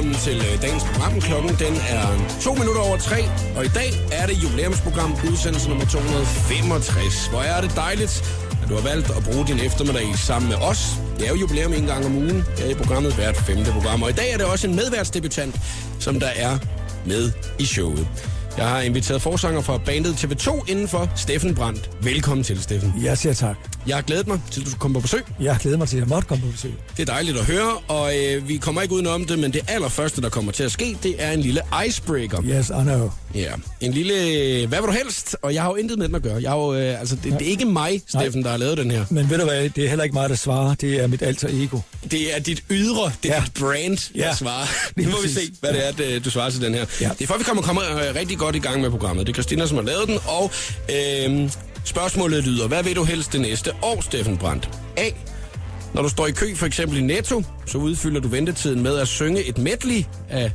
Velkommen til øh, dagens program. Klokken den er to minutter over tre, og i dag er det jubilæumsprogram, udsendelse nummer 265. Hvor er det dejligt, at du har valgt at bruge din eftermiddag sammen med os. Det er jo jubilæum en gang om ugen her i programmet, hvert femte program. Og i dag er det også en medværtsdebutant, som der er med i showet. Jeg har inviteret forsanger fra bandet TV2 indenfor, Steffen Brandt. Velkommen til, Steffen. Jeg siger tak. Jeg har glædet mig til, at du kommer på besøg. Jeg glæder mig til, at jeg måtte komme på besøg. Det er dejligt at høre, og øh, vi kommer ikke udenom det, men det allerførste, der kommer til at ske, det er en lille icebreaker. Yes, I know. Ja, en lille, øh, hvad vil du helst? Og jeg har jo intet med den at gøre. Jeg har jo, øh, altså, det, det er ikke mig, Steffen, der har lavet den her. Men ved du hvad, det er heller ikke mig, der svarer. Det er mit alter ego. Det er dit ydre, det er Ja. dit brand, der Ja. svarer. Lige Nu må vi se, hvad det er, det, du svarer til den her. Ja. Det er for, vi kommer, kommer øh, rigtig godt i gang med programmet. Det er Christina, som har lavet den, og øh, spørgsmålet lyder, hvad vil du helst det næste år, Steffen Brandt? A. Når du står i kø, for eksempel i Netto, så udfylder du ventetiden med at synge et medley af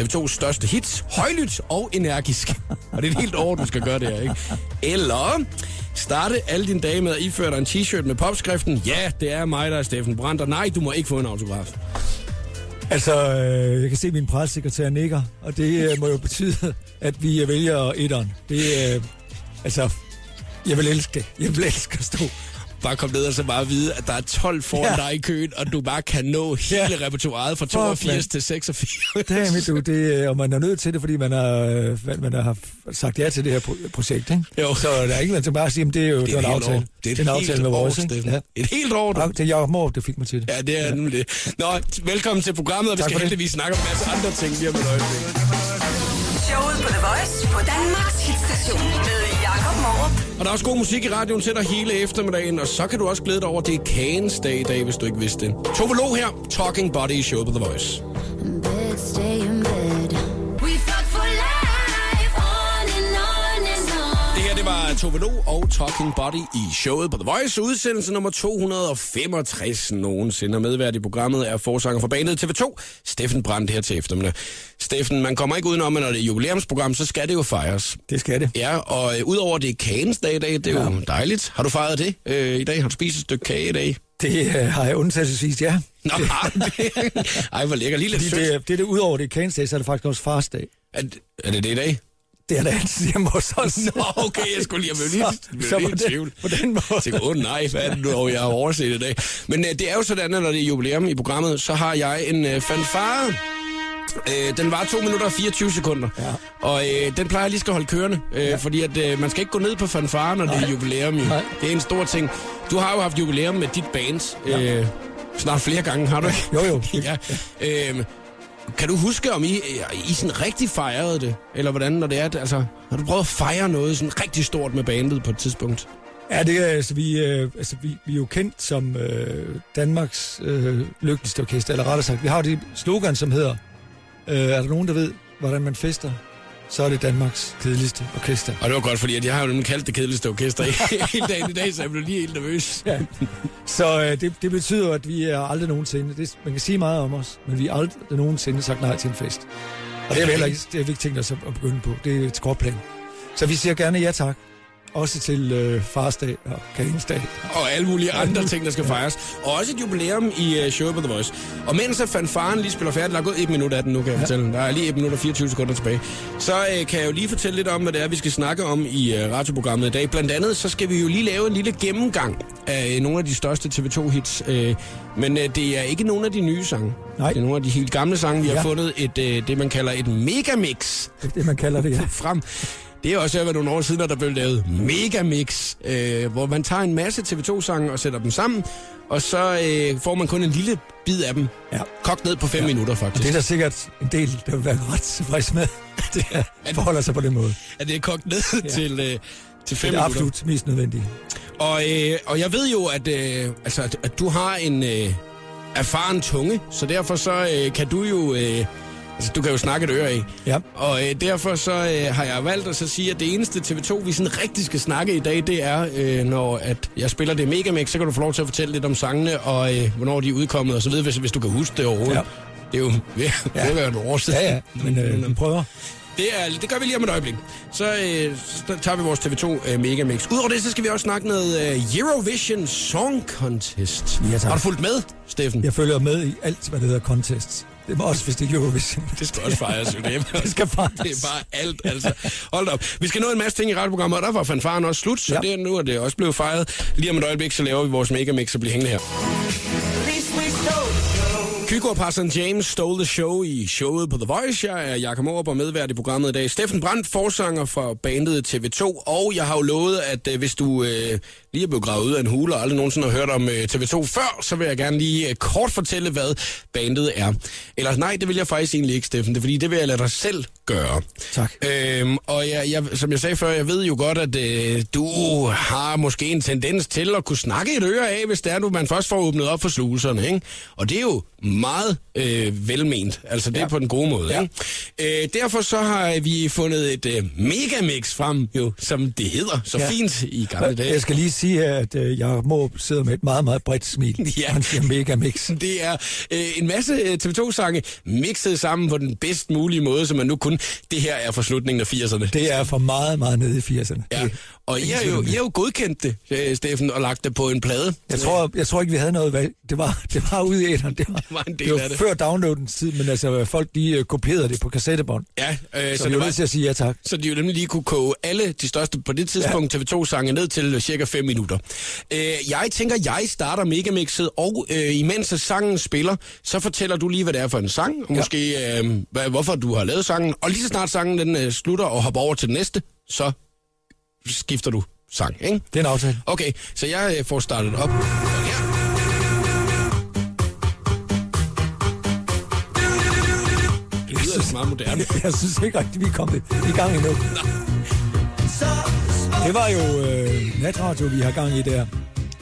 TV2's største hits, højlydt og energisk. Og det er et helt år, du skal gøre det her, ikke? Eller starte alle dine dage med at iføre dig en t-shirt med popskriften, ja, det er mig, der er Steffen Brandt, og nej, du må ikke få en autograf. Altså, øh, jeg kan se, at min pressekretær nikker, og det øh, må jo betyde, at vi vælger etteren. Det øh, altså, jeg vil elske det. Jeg vil elske at stå. Bare kom ned og så bare vide, at der er 12 foran Ja. ja. dig i køen, og du bare kan nå hele Ja. repertoireet fra Fuck, 82 mand. til 86. Dammit, du, det, øh, og man er nødt til det, fordi man har, øh, man har sagt ja til det her pro- projekt, ikke? Jo. Så der er ikke noget til bare at sige, at det er jo Det er det er en helt aftale. år. Det er et en aftale med vores, ikke? Ja. Et helt år, du. Ja, Det er Jacob Morup, der fik mig til det. Ja, det er nemlig det. Nå, velkommen til programmet, og vi Tak skal det. heldigvis snakke om en masse andre ting lige om et øjeblik. Showet på The Voice på Danmarks hitstation med. Og der er også god musik i radioen til dig hele eftermiddagen, og så kan du også glæde dig over, at det er kagens dag i dag, hvis du ikke vidste det. Tove Lo her, Talking Body i showet på The Voice. in bed, stay in bed. Det det var Tove Lo og Talking Body i showet på The Voice. Udsendelse nummer 265 nogensinde. Og medvært i programmet er forsanger for bandet TV2, Steffen Brandt her til eftermiddag. Steffen, man kommer ikke udenom, at når det er jubilæumsprogram, så skal det jo fejres. Det skal det. Ja, og øh, udover det er kagens dag i dag, det er ja. jo dejligt. Har du fejret det øh, i dag? Har du spist et stykke kage i dag? Det øh, har jeg undtagelsesvis, ja. Nå, det, ej, hvor lækker. Lige lidt det, er- det er det, udover det er kansdag, så er det faktisk også farsdag. Er, er det det i dag? Det er det altid hjemme hos os. Nå, okay, jeg skulle lige have lige, Så- så lige tvivl. på den måde. Jeg tænkte, åh nej, hvad er det nu, jeg har overset i dag? Men øh, det er jo sådan, at når det er jubilæum i programmet, så har jeg en øh, fanfare. Øh, den var 2 minutter og 24 sekunder. Ja. Og øh, den plejer jeg lige skal holde kørende. Øh, ja. Fordi at, øh, man skal ikke gå ned på fanfaren, når det er jubilæum. Jo. Nej. Det er en stor ting. Du har jo haft jubilæum med dit band. Øh, snart flere gange, har du ikke? Jo, jo. ja. Øh, kan du huske, om I, I sådan rigtig fejrede det? Eller hvordan, når det er? Altså, har du prøvet at fejre noget sådan rigtig stort med bandet på et tidspunkt? Ja, det er, altså, vi, øh, altså, vi, vi er jo kendt som øh, Danmarks øh, lykkeligste orkester, eller rettere sagt, vi har det slogan, som hedder, øh, er der nogen, der ved, hvordan man fester, så er det Danmarks kedeligste orkester. Og det var godt, fordi at jeg har jo nemlig kaldt det kedeligste orkester hele dagen i dag, så jeg blev lige helt nervøs. Ja. Så øh, det, det betyder, at vi er aldrig nogensinde, det, man kan sige meget om os, men vi har aldrig nogensinde sagt nej til en fest. Og det er vi heller ikke, det har vi ikke tænkt os at, at begynde på. Det er et skråplan. Så vi siger gerne ja tak. Også til øh, farsdag og kagens Og alle mulige andre ting, der skal fejres. Og også et jubilæum i uh, showet på The Voice. Og mens at fanfaren lige spiller færdigt, der er gået et minut af den nu, kan jeg ja. fortælle. Der er lige et minut og 24 sekunder tilbage. Så uh, kan jeg jo lige fortælle lidt om, hvad det er, vi skal snakke om i uh, radioprogrammet i dag. Blandt andet, så skal vi jo lige lave en lille gennemgang af uh, nogle af de største TV2-hits. Uh, men uh, det er ikke nogle af de nye sange. Nej. Det er nogle af de helt gamle sange. Vi har Ja. fundet et, uh, det, man kalder et megamix Det det, man kalder det, ja. frem. Det er også ved at være nogle år siden, at der blev lavet Megamix, øh, hvor man tager en masse TV2-sange og sætter dem sammen, og så øh, får man kun en lille bid af dem. Ja. Kogt ned på fem ja. minutter, Og faktisk. det er der sikkert en del, der vil være ret tilfreds med. Det er, forholder sig på den måde. At det er kogt ned ja. Til, øh, til fem Det er minutter. absolut mest nødvendigt. Og, øh, og jeg ved jo, at, øh, altså, at, at du har en øh, erfaren tunge, så derfor så øh, kan du jo... Øh, altså, du kan jo snakke et øre af. Ja. Og øh, derfor så øh, har jeg valgt at så sige, at det eneste TV2, vi sådan rigtig skal snakke i dag, det er, øh, når at jeg spiller det Megamix, så kan du få lov til at fortælle lidt om sangene, og øh, hvornår de er udkommet, og så videre, hvis, hvis du kan huske det overhovedet. Ja. Det er jo ved, ja. ved at være nogle år siden. Ja, ja, men øh, vi prøver. Det, er, det gør vi lige om et øjeblik. Så, øh, så tager vi vores TV2 øh, Megamix. Udover det, så skal vi også snakke noget øh, Eurovision Song Contest. Ja, tak. Har du fulgt med, Steffen? Jeg følger med i alt, hvad det hedder contests. Det må også, hvis det er Eurovision. Det skal også fejres jo det. Det skal fejres. Det er bare alt, altså. Hold op. Vi skal nå en masse ting i radioprogrammet, og der var fanfaren også slut, så Ja. det, er- nu er det også blevet fejret. Lige om et øjeblik, så laver vi vores megamix og bliver hængende her. Kygo og Parson James stole the show i showet på The Voice. Jeg er Jakob Morup og medvært i programmet i dag. Steffen Brandt, forsanger fra bandet TV2. Og jeg har jo lovet, at øh, hvis du øh, lige er blevet gravet ud af en hule og aldrig nogensinde har hørt om øh, TV2 før, så vil jeg gerne lige øh, kort fortælle, hvad bandet er. Eller nej, det vil jeg faktisk egentlig ikke, Steffen. Det er fordi, det vil jeg lade dig selv gøre. Tak. Øhm, og jeg, jeg, som jeg sagde før, jeg ved jo godt, at øh, du har måske en tendens til at kunne snakke et øre af, hvis det er, du man først får åbnet op for sluserne, ikke? Og det er jo meget øh, velment. Altså, det ja. er på den gode måde, Ja. ikke? Øh, derfor så har vi fundet et øh, megamix frem, jo, som det hedder så. Ja. fint i gamle dage. Jeg skal lige sige, at øh, jeg må sidde med et meget, meget bredt smil. Ja. Han siger mega mix. Det er øh, en masse øh, TV2-sange mixet sammen på den bedst mulige måde, som man nu kun... Det her er fra slutningen af 80'erne. Det er for meget, meget nede i 80'erne. Ja, Det- og I har, jo, I har jo godkendt det, øh, Steffen, og lagt det på en plade. Jeg tror, jeg tror ikke, vi havde noget valg. Det var, det var ude i æteren. Det var, var en del det var af det. før downloadens tid, men altså, folk de øh, kopierede det på kassettebånd. Ja, øh, Så, så, det var var, nødt til at sige ja tak. så de jo nemlig lige kunne koge alle de største på det tidspunkt ja. TV2-sange ned til cirka 5 minutter. Øh, jeg tænker, jeg starter megamixet, og øh, imens sangen spiller, så fortæller du lige, hvad det er for en sang, og Ja. måske øh, hvad, hvorfor du har lavet sangen. Og lige så snart sangen den, øh, slutter og hopper over til den næste, så skifter du sang, ikke? Det er en aftale. Okay, så jeg øh, får startet op. Her. Det lyder altså meget moderne. Jeg synes ikke rigtig, vi er kommet i gang endnu. Det var jo øh, natradio, vi har gang i der.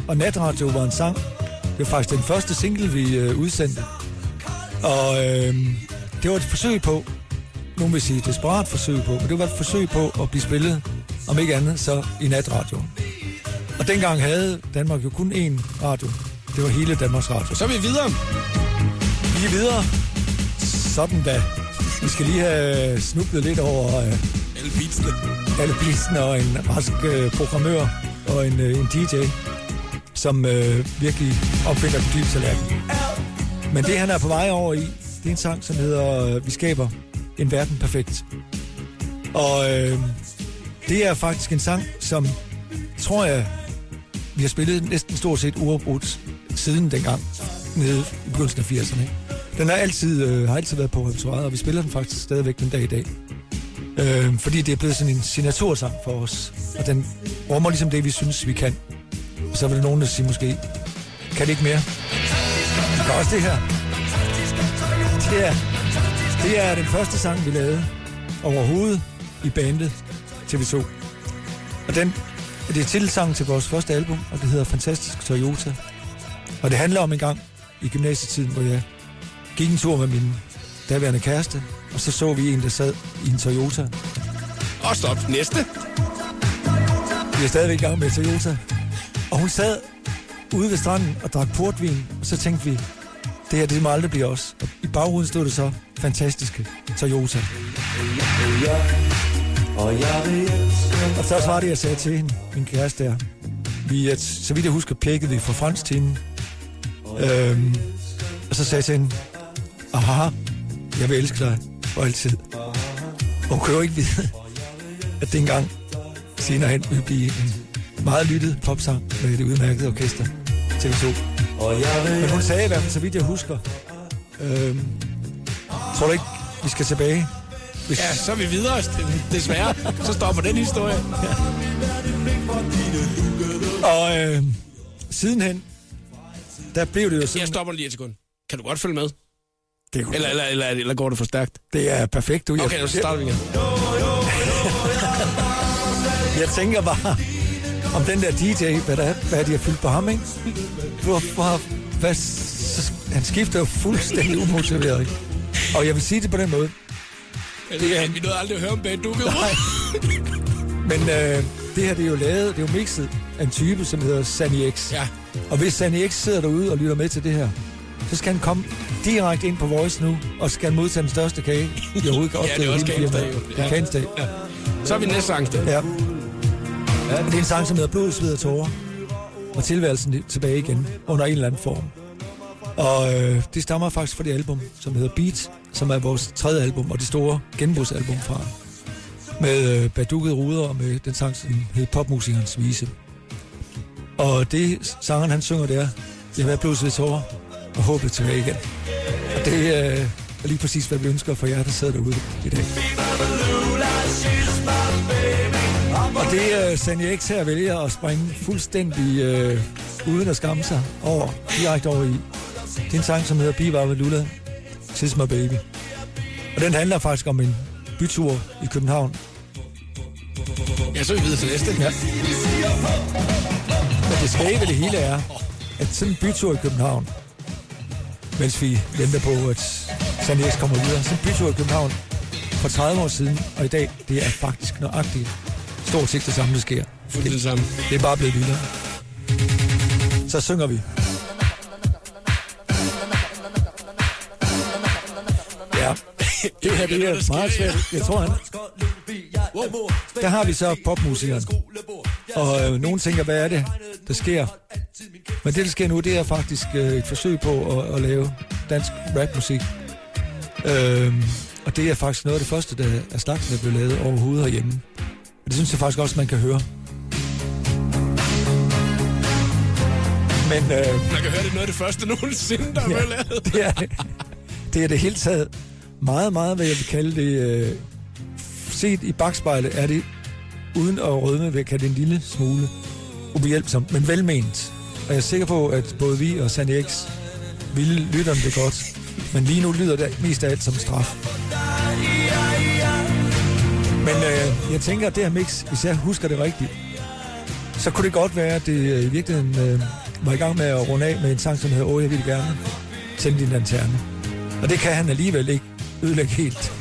Og natradio var en sang. Det var faktisk den første single, vi øh, udsendte. Og øh, det var et forsøg på, nogen vil sige desperat forsøg på, men det var et forsøg på at blive spillet, om ikke andet, så i natradioen. Og dengang havde Danmark jo kun én radio. Det var hele Danmarks Radio. Så er vi videre. Vi er videre. Sådan da. Vi skal lige have snublet lidt over øh, Alle beatsene. alle bilsene og en rask øh, programmør og en, øh, en DJ, som øh, virkelig opfinder den dybe tallerken. Men det, han er på vej over i, det er en sang, som hedder øh, Vi skaber en verden perfekt. Og øh, det er faktisk en sang, som tror jeg, vi har spillet næsten stort set uafbrudt siden dengang, nede i begyndelsen af 80'erne. Den har altid, øh, har altid været på repertoiret, og vi spiller den faktisk stadigvæk den dag i dag. Øh, fordi det er blevet sådan en signatursang for os, og den rummer ligesom det, vi synes, vi kan. Og så vil der nogen, der sige måske, kan det ikke mere? Der er også det her. Det er, det er den første sang, vi lavede overhovedet i bandet TV2. Og den, det er titelsangen til vores første album, og det hedder Fantastisk Toyota. Og det handler om en gang i gymnasietiden, hvor jeg gik en tur med min daværende kæreste, og så så vi en, der sad i en Toyota. Og stop. Næste. Vi er stadigvæk i gang med Toyota. Og hun sad ude ved stranden og drak portvin, og så tænkte vi, det her, det må aldrig blive os. Og i bagruden stod det så, fantastiske Toyota. Og så var det, jeg sagde til hende, min kæreste der. Vi, at, så vidt jeg husker, pækkede vi for fransk til hende. Øhm, og så sagde jeg til hende, aha, jeg vil elske dig for altid. Og hun kunne jo ikke vide, at det engang senere hen vil blive en meget lyttet popsang med det udmærkede orkester TV2. Men hun sagde i hvert fald, så vidt jeg husker, øhm, tror du ikke, vi skal tilbage? Hvis, Ja, så er vi videre. Desværre. Så stopper den historie. Og øh, sidenhen, der blev det jo Jeg sådan, stopper lige et sekund. Kan du godt følge med? det, kunne- Eller, eller, eller, eller går det for stærkt? det er perfekt. Du. Jeg, Okay, så starter vi igen. jeg tænker bare, om den der DJ, hvad, der er, hvad de har fyldt på ham, ikke? Hvorfor, hvad, han skifter jo fuldstændig umotiveret, ikke? Og jeg vil sige det på den måde. Det er, vi nåede aldrig at høre om bag du. Men øh, det her, det er jo lavet, det er jo mixet af en type, som hedder Sunny X. Ja. Og hvis Sunny X sidder derude og lytter med til det her, så skal han komme direkte ind på Voice nu, og skal modtage den største kage, i overhovedet kan Ja, det er også. Det Ja. kagens dag. Så er vi næste sang, Steffen. Ja. Det er en sang, som hedder Blod, sved og tårer. Og tilværelsen tilbage igen, under en eller anden form. Og øh, det stammer faktisk fra det album, som hedder Beat, som er vores tredje album, og det store genbrugsalbum fra. Med øh, badukkede ruder og med den sang, som hed Popmusikernes Vise. Og det sangeren, han synger der, det er været blodet ved tårer og håbet tilbage igen. Og det øh, er lige præcis, hvad vi ønsker for jer, der sidder derude i dag. Og det øh, Sandy X her vælger at springe fuldstændig øh, uden at skamme sig over, direkte over i. Det er en sang, som hedder Biva med Lula, Tis My Baby. Og den handler faktisk om en bytur i København. Ja, så er vi videre til næste. Ja. Men det skæve det hele er, at sådan en bytur i København, mens vi venter på, at Sandy X kommer videre, sådan en bytur i København for 30 år siden, og i dag, det er faktisk nøjagtigt stort set det samme, der sker. Det samme. Det er bare blevet vildere. Så synger vi. Det her det er meget svært. Jeg tror, han... Der har vi så popmusikeren. Og øh, nogen tænker, hvad er det, der sker? Men det, der sker nu, det er faktisk øh, et forsøg på at, at lave dansk rapmusik. Øhm, og det er faktisk noget af det første, der er slagsen, der blev lavet overhovedet herhjemme. Og det synes jeg faktisk også, man kan høre. Men øh, Man kan høre, det er noget af det første nogensinde, der er Ja. ja. lavet. det, er, det er det hele taget meget, meget, hvad jeg vil kalde det, øh, set i bagspejlet, er det uden at rødme, vil jeg kalde det en lille smule ubehjælpsomt, men velment. Og jeg er sikker på, at både vi og Sandy X ville lytterne det godt. Men lige nu lyder det mest af alt som straf. Men øh, jeg tænker, at det her mix, hvis jeg husker det rigtigt, så kunne det godt være, at det øh, i virkeligheden øh, var i gang med at runde af med en sang, som hedder Åh, jeg vil gerne tænde din lanterne. Og det kan han alligevel ikke ødelægge helt.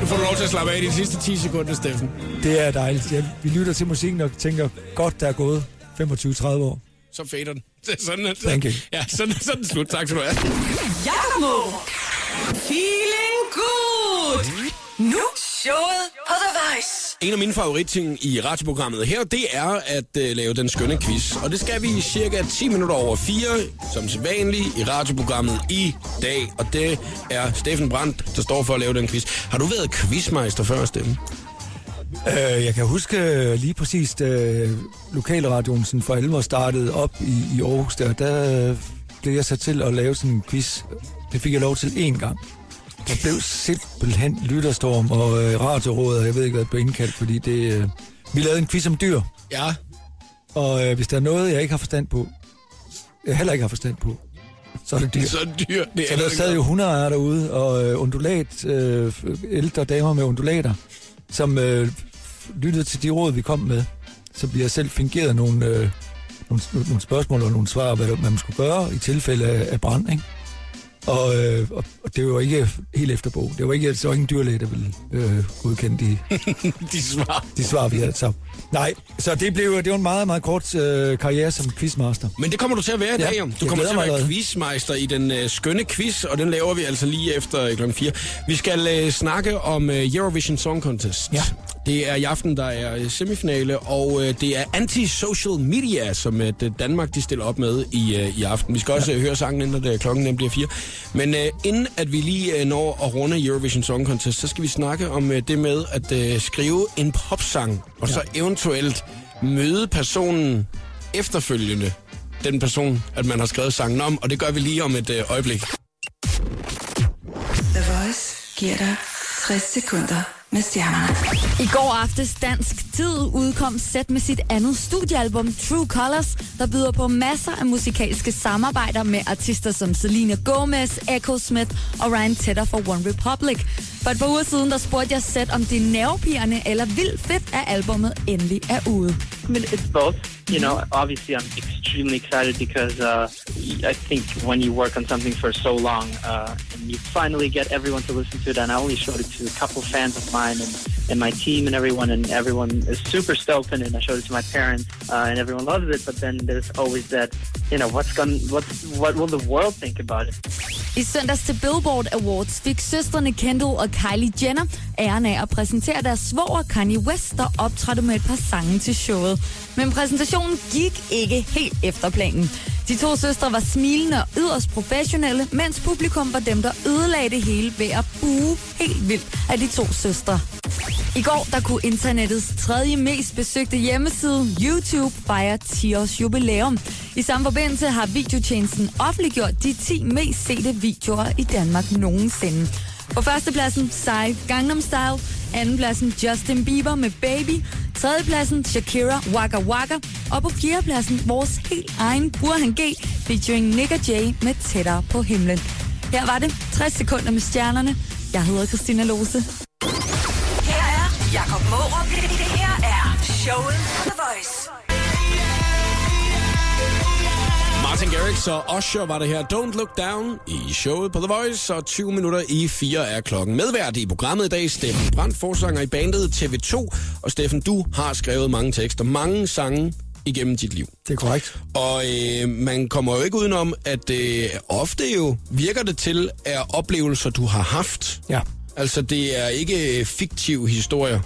Nu får du lov til at slappe af i de sidste 10 sekunder, Steffen. Det er dejligt. Ja, vi lytter til musikken og tænker, godt, der er gået 25-30 år. Så fader den. Det er sådan, at, Thank you. Ja, sådan, sådan slut. Tak skal du have. Jakob Morup. Feeling good. Nu showet på The Voice. En af mine favoritting i radioprogrammet her, det er at uh, lave den skønne quiz. Og det skal vi i cirka 10 minutter over 4, som sædvanligt i radioprogrammet i dag. Og det er Steffen Brandt, der står for at lave den quiz. Har du været quizmeister før, Steffen? Øh, jeg kan huske øh, lige præcis, da lokalradioen sådan for alvor startede op i, i Aarhus, der, der blev jeg sat til at lave sådan en quiz. Det fik jeg lov til én gang. Der blev simpelthen lytterstorm og øh, radioråd, og jeg ved ikke, hvad det blev indkaldt, fordi det, øh, vi lavede en quiz om dyr. Ja. Og øh, hvis der er noget, jeg ikke har forstand på, jeg heller ikke har forstand på, så er det dyr. Så dyr. Det Så der sad jo hundeejere derude, og øh, undulat, øh, ældre damer med undulater, som øh, lyttede til de råd, vi kom med. Så bliver selv fingeret nogle, øh, nogle, nogle spørgsmål og nogle svar, hvad man skulle gøre i tilfælde af, af brand, ikke? Og, øh, og, det var ikke helt efter bog. Det var ikke, det var ikke en dyrlæge, der ville øh, godkende de, de svar. de svar, vi havde. Så, nej, så det blev det var en meget, meget kort øh, karriere som quizmaster. Men det kommer du til at være i Ja, dag. jo. Du kommer til at være allerede. quizmeister i den øh, skønne quiz, og den laver vi altså lige efter kl. 4. Vi skal øh, snakke om øh, Eurovision Song Contest. Ja. Det er i aften, der er øh, semifinale, og øh, det er Anti-Social Media, som øh, Danmark de stiller op med i, øh, i aften. Vi skal også øh, høre sangen, inden det, klokken bliver 4. Men øh, inden at vi lige øh, når at runde Eurovision Song Contest, så skal vi snakke om øh, det med at øh, skrive en popsang, og så eventuelt møde personen efterfølgende den person, at man har skrevet sangen om, og det gør vi lige om et øh, øjeblik. The Voice giver dig 60 sekunder med stjernerne. I går aftes dansk tid udkom Sæt med sit andet studiealbum True Colors, der byder på masser af musikalske samarbejder med artister som Selena Gomez, Echo Smith og Ryan Tedder for One Republic. For et par uger siden, der spurgte jeg Sæt, om det er nervepirrende eller vildt fedt, at albummet endelig er ude. I mean, it's both. You know, obviously, I'm extremely excited because uh, I think when you work on something for so long uh, and you finally get everyone to listen to it. And I only showed it to a couple fans of mine and, and my team and everyone, and everyone is super stoked it. I showed it to my parents, uh, and everyone loves it. But then there's always that, you know, what's going, what's, what will the world think about it? I søndags til Billboard Awards fik søstrene Kendall og Kylie Jenner æren af at præsentere deres svoger Kanye West, der optrådte med et par sange til showet. Men præsentationen gik ikke helt efter planen. De to søstre var smilende og yderst professionelle, mens publikum var dem, der ødelagde det hele ved at buge helt vildt af de to søstre. I går der kunne internettets tredje mest besøgte hjemmeside, YouTube, fejre 10 års jubilæum. I samme forbindelse har videotjenesten offentliggjort de 10 mest sete videoer i Danmark nogensinde. På førstepladsen Psy Gangnam Style, andenpladsen Justin Bieber med Baby, tredjepladsen Shakira Waka Waka, og på fjerdepladsen vores helt egen Burhan G featuring Nick og Jay med Tættere på himlen. Her var det 60 sekunder med stjernerne. Jeg hedder Christina Lose. Her er Jakob Mårup. Her er showet på The Voice. Martin Garrix og Usher var det her Don't Look Down i showet på The Voice, og 20 minutter i 4 er klokken. Medvært i programmet i dag, Steffen Brandt, forsanger i bandet TV2. Og Steffen, du har skrevet mange tekster, mange sange igennem dit liv. Det er korrekt. Og øh, man kommer jo ikke udenom, at øh, ofte jo virker det til, er oplevelser, du har haft. Ja. Altså, det er ikke øh, fiktive historier.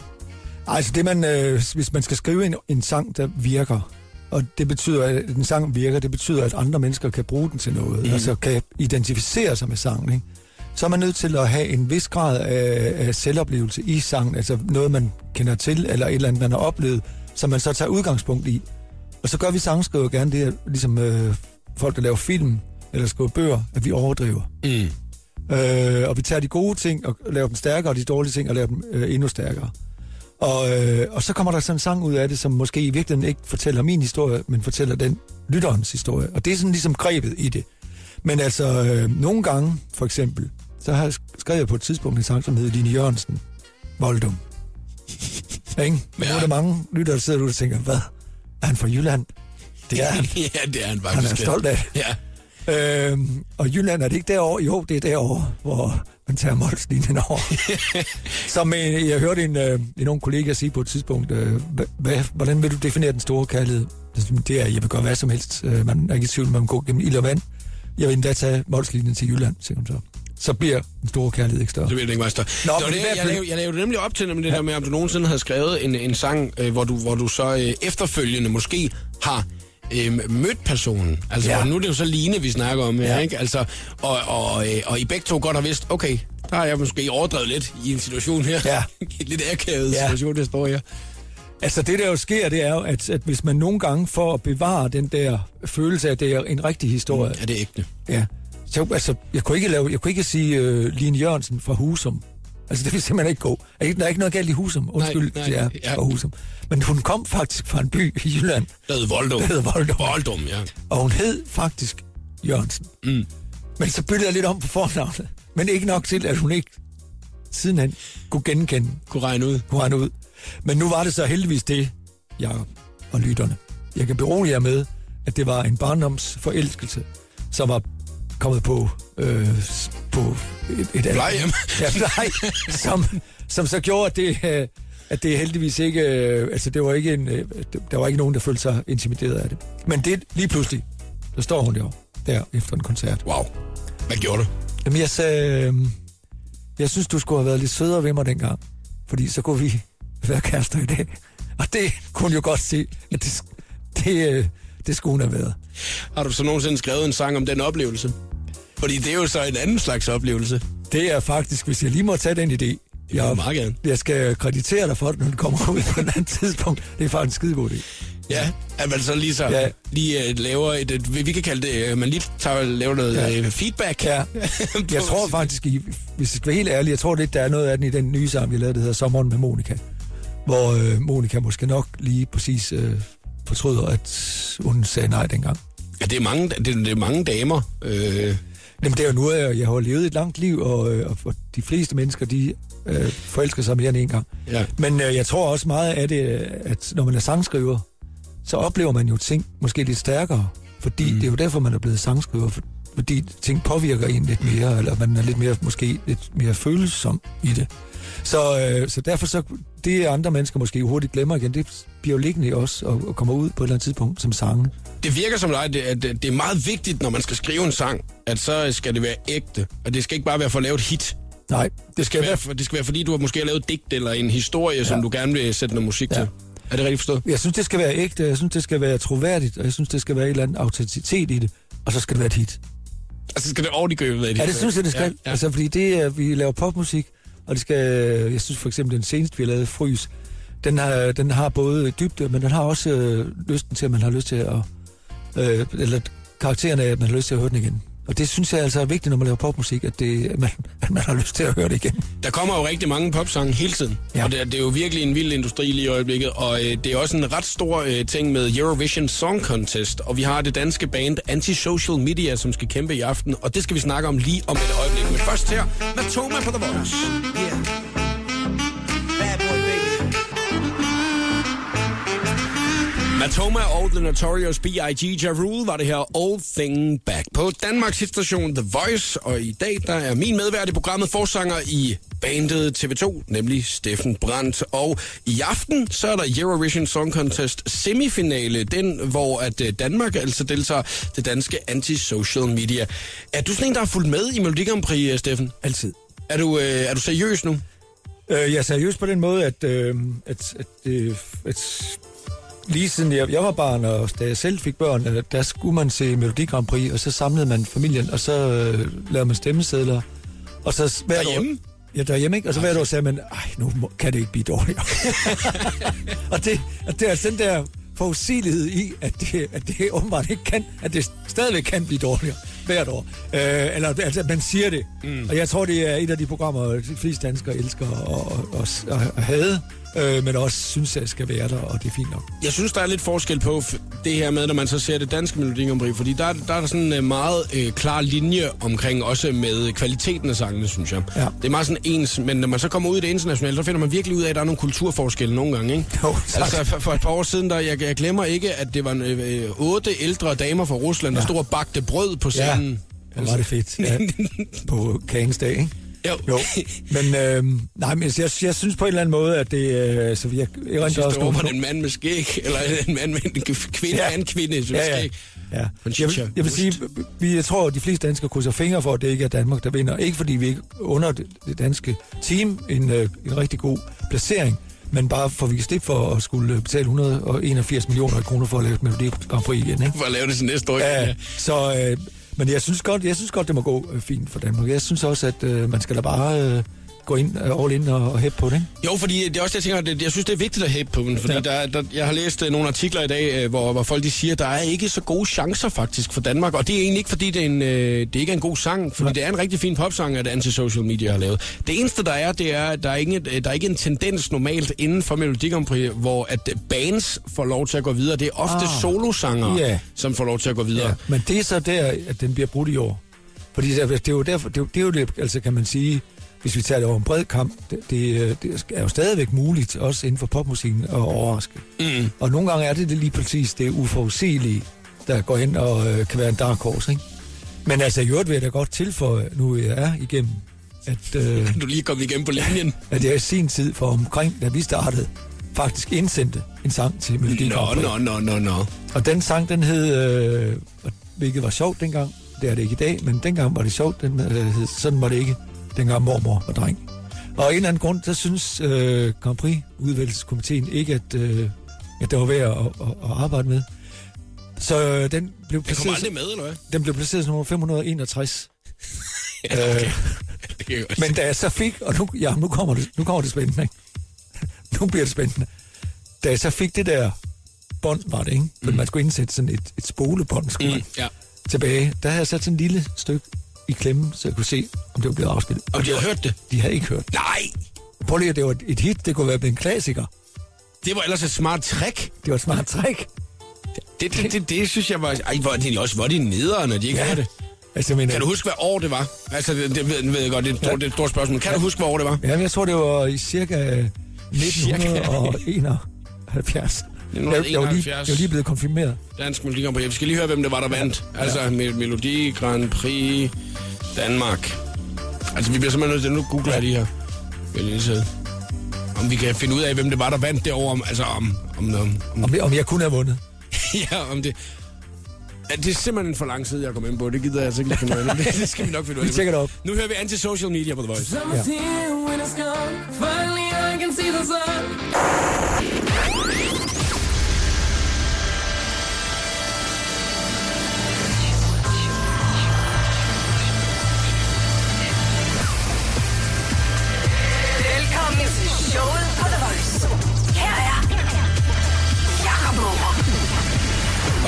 Altså det man, øh, hvis man skal skrive en, en sang, der virker, og det betyder, at en sang virker, det betyder, at andre mennesker kan bruge den til noget, mm. altså kan identificere sig med sangen, ikke? så er man nødt til at have en vis grad af, af selvoplevelse i sangen, altså noget, man kender til, eller et eller andet, man har oplevet, som man så tager udgangspunkt i. Og så gør vi sangskriver gerne det, ligesom øh, folk, der laver film, eller skriver bøger, at vi overdriver. Mm. Øh, og vi tager de gode ting og laver dem stærkere, og de dårlige ting og laver dem øh, endnu stærkere. Og, øh, og så kommer der sådan en sang ud af det, som måske i virkeligheden ikke fortæller min historie, men fortæller den lytterens historie. Og det er sådan ligesom grebet i det. Men altså, øh, nogle gange, for eksempel, så har jeg sk- skrevet jeg på et tidspunkt en sang, som hedder Line Jørgensen. Voldum. Ikke? Men nu er der mange lyttere, der sidder derude og tænker, hvad? Er han fra Jylland? Det er han. ja, det er han Han faktisk. er stolt af det. Ja. Øhm, og Jylland er det ikke derovre? Jo, det er derovre, hvor man tager Molslinjen over. Som øh, jeg hørte en, øh, en ung kollega sige på et tidspunkt, øh, hva, hvad, hvordan vil du definere den store kærlighed? Det er, jeg vil gøre hvad som helst. Øh, man er ikke i tvivl, man går gennem ild og vand. Jeg vil endda tage Molslinjen til Jylland, siger hun så. Så bliver den store kærlighed ikke større. Det ved jeg ikke, Meister. Nå, det var det, hvert jeg, lavede, jeg lavede nemlig op til nemlig det her med, om du nogensinde havde skrevet en, en sang, øh, hvor, du, hvor du så øh, efterfølgende måske har øh, mødt personen. Altså, Ja. nu er det jo så Line, vi snakker om her, Ja. ikke? Altså, og, og, øh, og I begge to godt har vidst, okay, der har jeg måske overdrevet lidt i en situation her. Ja. en lidt akavet Ja. situation, der står her. Altså det, der jo sker, det er jo, at, at hvis man nogle gange får at bevare den der følelse af, at det er en rigtig historie, Er det ægte? Ja. Så, altså, jeg kunne ikke, lave, jeg kunne ikke sige uh, Line Jørgensen fra Husum. Altså, det vil simpelthen ikke gå. Der er ikke, noget galt i Husum. Undskyld, Nej, nej, ja. fra Husum. Men hun kom faktisk fra en by i Jylland, Der hed Voldum. der hedder Voldum. Voldum, ja. Og hun hed faktisk Jørgensen. Mm. Men så byttede jeg lidt om på fornavnet. Men ikke nok til, at hun ikke sidenhen kunne genkende, Kunne regne ud. kunne regne ud. Men nu var det så heldigvis det, Jacob og lytterne. Jeg kan berolige jer med, at det var en barndomsforelskelse, som var kommet på, øh, på et, et andet- Plejehjem. Ja, nej, som, som så gjorde, at det, øh, at det heldigvis ikke... øh, Altså, det var ikke en, øh, der var ikke nogen, der følte sig intimideret af det. Men det lige pludselig, så står hun jo der efter en koncert. Wow. Hvad gjorde du? Jamen, jeg sagde... øh, Jeg synes, du skulle have været lidt sødere ved mig dengang. Fordi så kunne vi være kærester i dag. Og det kunne hun jo godt se, at det, det, øh, det skulle hun have været. Har du så nogensinde skrevet en sang om den oplevelse? Fordi det er jo så en anden slags oplevelse. Det er faktisk, hvis jeg lige må tage den idé. Jeg Jeg, meget gerne. jeg skal kreditere dig for det, når den kommer ud på et andet tidspunkt. Det er faktisk en skide god idé. Ja, at man så lige så Ja. lige uh, laver et, et, vi kan kalde det, uh, man lige tager, laver noget Ja. uh, feedback. Ja. Jeg tror faktisk, i, hvis jeg skal være helt ærlig, jeg tror lidt, der er noget af den i den nye sang, vi lavede, der hedder Sommeren med Monika. Hvor øh, Monika måske nok lige præcis øh, fortryder, at hun sagde nej dengang. Ja, det er mange, det, det er mange damer. Øh, Jamen, det er jo nu, at jeg har levet et langt liv, og, øh, og for de fleste mennesker, de øh, forelsker sig mere end en gang. ja. Men øh, jeg tror også meget af det, at når man er sangskriver, så oplever man jo ting måske lidt stærkere, Fordi mm. det er jo derfor, man er blevet sangskriver, for, fordi ting påvirker en lidt mere, eller man er lidt mere, måske lidt mere følsom i det. Så, øh, så derfor så, det andre mennesker måske hurtigt glemmer igen, det bliver jo liggende i os og, og kommer ud på et eller andet tidspunkt som sange. Det virker som dig, det- at det er meget vigtigt, når man skal skrive en sang, at så skal det være ægte. Og det skal ikke bare være for at lave et hit. Nej, Det skal, være, for, det skal være, fordi du har måske lavet et digt eller en historie, ja. som Ja. du gerne vil sætte noget musik Ja. til. Er det rigtigt forstået? Jeg synes, det skal være ægte, jeg synes, det skal være troværdigt, og jeg synes, det skal være en eller anden autenticitet i det, og så skal det være et hit. Altså skal det ordentligt være et Ja, hit? det synes jeg, det skal. Ja, Ja, ja. ja. Altså, fordi det er, vi laver popmusik, og det skal, jeg synes for eksempel, den seneste, vi har lavet, Frys, den har, den har både dybde, men den har også øh, lysten til, at man har lyst til at, øh, eller karakteren af, at man har lyst til at høre den igen. Og det synes jeg altså er vigtigt, når man laver popmusik, at, det, at, man, at man har lyst til at høre det igen. Der kommer jo rigtig mange popsange hele tiden, ja. Og det er, det er jo virkelig en vild industri lige i øjeblikket, og øh, det er også en ret stor øh, ting med Eurovision Song Contest, og vi har det danske band Anti-Social Media, som skal kæmpe i aften, og det skal vi snakke om lige om et øjeblik. Men først her, Matoma på The Voice. Yeah. Matoma og The Notorious B.I.G. Ja Rule var det her Old Thing Back på Danmarks station The Voice, og i dag der er min medvært i programmet forsanger i bandet TV2, nemlig Steffen Brandt. Og i aften, så er der Eurovision Song Contest semifinale, den hvor at øh, Danmark altså deltager det danske anti-social media. Er du sådan en, der har fulgt med i Melodi Grand Prix, øh, Steffen? Altid. Er du, øh, er du seriøs nu? Øh, jeg er seriøs på den måde, at, øh, at, at, øh, at lige siden jeg, jeg var barn, og da jeg selv fik børn, øh, der skulle man se Melodi Grand Prix, og så samlede man familien, og så øh, lavede man stemmesedler. Og så hvert Derhjemme? År, ja, derhjemme, ikke? Og så hvert år sagde man, ej, nu må, kan det ikke blive dårligere. og, det, og det er altså den der forudsigelighed i, at det, at det åbenbart ikke kan, at det stadigvæk kan blive dårligere hvert år. Øh, eller altså, at man siger det. Mm. Og jeg tror, det er et af de programmer, de fleste danskere elsker og, og, og, og, og havde, øh, men også synes, at skal være der, og det er fint nok. Jeg synes, der er lidt forskel på det her med, når man så ser det danske Melodi Grand Prix, fordi der, der er der sådan en meget øh, klar linje omkring også med kvaliteten af sangene, synes jeg. Ja. Det er meget sådan ens, men når man så kommer ud i det internationale, så finder man virkelig ud af, at der er nogle kulturforskelle nogle gange, ikke? Jo, tak. altså for, for et par år siden, der, jeg, jeg glemmer ikke, at det var øh, øh, otte ældre damer fra Rusland, der Ja. stod og bagte brød på Ja, scenen. hvor var det fedt. Ja, på kagens dag, ikke? Jo. Jo, men, øh, nej, men jeg, jeg synes på en eller anden måde, at det... Øh, så jeg, jeg synes, også det var en mand med skæg, eller en mand med en kvinde, ja. Ja. en kvinde med Ja, ja. skæg. Ja. Jeg, vil- jeg vil sige, vi, jeg tror, at de fleste danskere krydser fingre for, at det ikke er Danmark, der vinder. Ikke fordi vi ikke under det, det danske team en, øh, en rigtig god placering, men bare for at vi kan slippe for at skulle betale 181 millioner kroner for at lave et Melodi Grand Prix igen. Ikke? For at lave det til næste år. Ja, så, øh, men jeg synes, godt, jeg synes godt, det må gå øh, fint for Danmark. Jeg synes også, at øh, man skal da bare øh, gå ind, øh, all in og, og hæppe på det. Ikke? Jo, fordi det er også jeg tænker, det, jeg synes, det er vigtigt at hæppe på den, fordi ja. Ja. der, der, jeg har læst øh, nogle artikler i dag, øh, hvor, hvor folk de siger, at der er ikke så gode chancer faktisk for Danmark, og det er egentlig ikke, fordi det, er en, øh, det ikke er en god sang, fordi Nej. det er en rigtig fin popsang, at Antisocial Media har lavet. Det eneste, der er, det er, at der er, ikke, øh, der er ikke en tendens normalt inden for Melodi Grand Prix, hvor at øh, bands får lov til at gå videre. Det er ofte ah. Ah. solosanger, Ja. som får lov til at gå videre. Ja, men det er så der, at den bliver brudt i år. Fordi det er, det er jo derfor, det er, jo- det er jo det, altså kan man sige, hvis vi tager det over en bred kamp, det, det, det er jo stadigvæk muligt, også inden for popmusikken, at overraske. Mm. Og nogle gange er det, det lige præcis det uforudsigelige, der går ind og øh, kan være en dark horse, ikke? Men altså, i øvrigt vil jeg da godt tilføje, nu jeg er igennem, at, øh, Du lige kommet igennem på linjen. at jeg i sin tid for omkring, da vi startede, faktisk indsendte en sang til Melodi Nå, nå, nå, nå, nå. Og den sang, den hed, øh, hvilket var sjovt dengang, det er det ikke i dag, men dengang var det sjovt, den øh, sådan var det ikke, dengang mormor var dreng. Og af en eller anden grund, så synes øh, Grand Prix udvælgelseskomiteen ikke, at, øh, at det var værd at, at, at arbejde med. Så øh, den blev placeret, aldrig med, eller hvad? den blev placeret som nummer 561. Ja, okay. Øh, Men da jeg så fik, og nu, ja, nu, kommer, det, nu kommer det spændende, ikke? nu bliver det spændende. Da jeg så fik det der bånd, var det, ikke? For man skulle indsætte sådan et, et spolebånd, skulle Mm, man ja. tilbage. Der havde jeg sat sådan et lille stykke i klemme, så jeg kunne se, om det var blevet afspillet. Og de har hørt det? De havde ikke hørt. Nej! Prøv lige, det var et- hit, det kunne være blevet en klassiker. Det var ellers et smart trick. Det var et smart trick. Det, det, det, det synes jeg var... Ej, hvor er de også hvor er de nedere, når de ikke ja. Ja. hører det. Altså, men, Kan du huske, hvad år det var? Altså, det, det ved, ved jeg godt, det er et, stort, det er et stort spørgsmål. Kan du huske, hvad år det var? Ja, men jeg tror, det var i cirka 1971. Jeg, jeg, var lige, 1971. jeg var lige blevet konfirmeret. Dansk Melodi Grand Prix. Vi skal lige høre, hvem det var, der vandt. Altså, Mel- Melodi Grand Prix Danmark. Altså, vi bliver simpelthen nødt til, nu googler jeg lige her. Vil jeg lige sidde. Om vi kan finde ud af, hvem det var, der vandt derovre. Om, altså, om, om, om, om Om, om jeg kunne have vundet. ja, om det... Ja, det er simpelthen for lang tid, jeg kommer ind på. Det gider jeg altså ikke lige finde ud af. Det, det skal vi nok finde ud af. Vi tjekker det op. Nu hører vi Anti-Social Media på The Voice. Ja.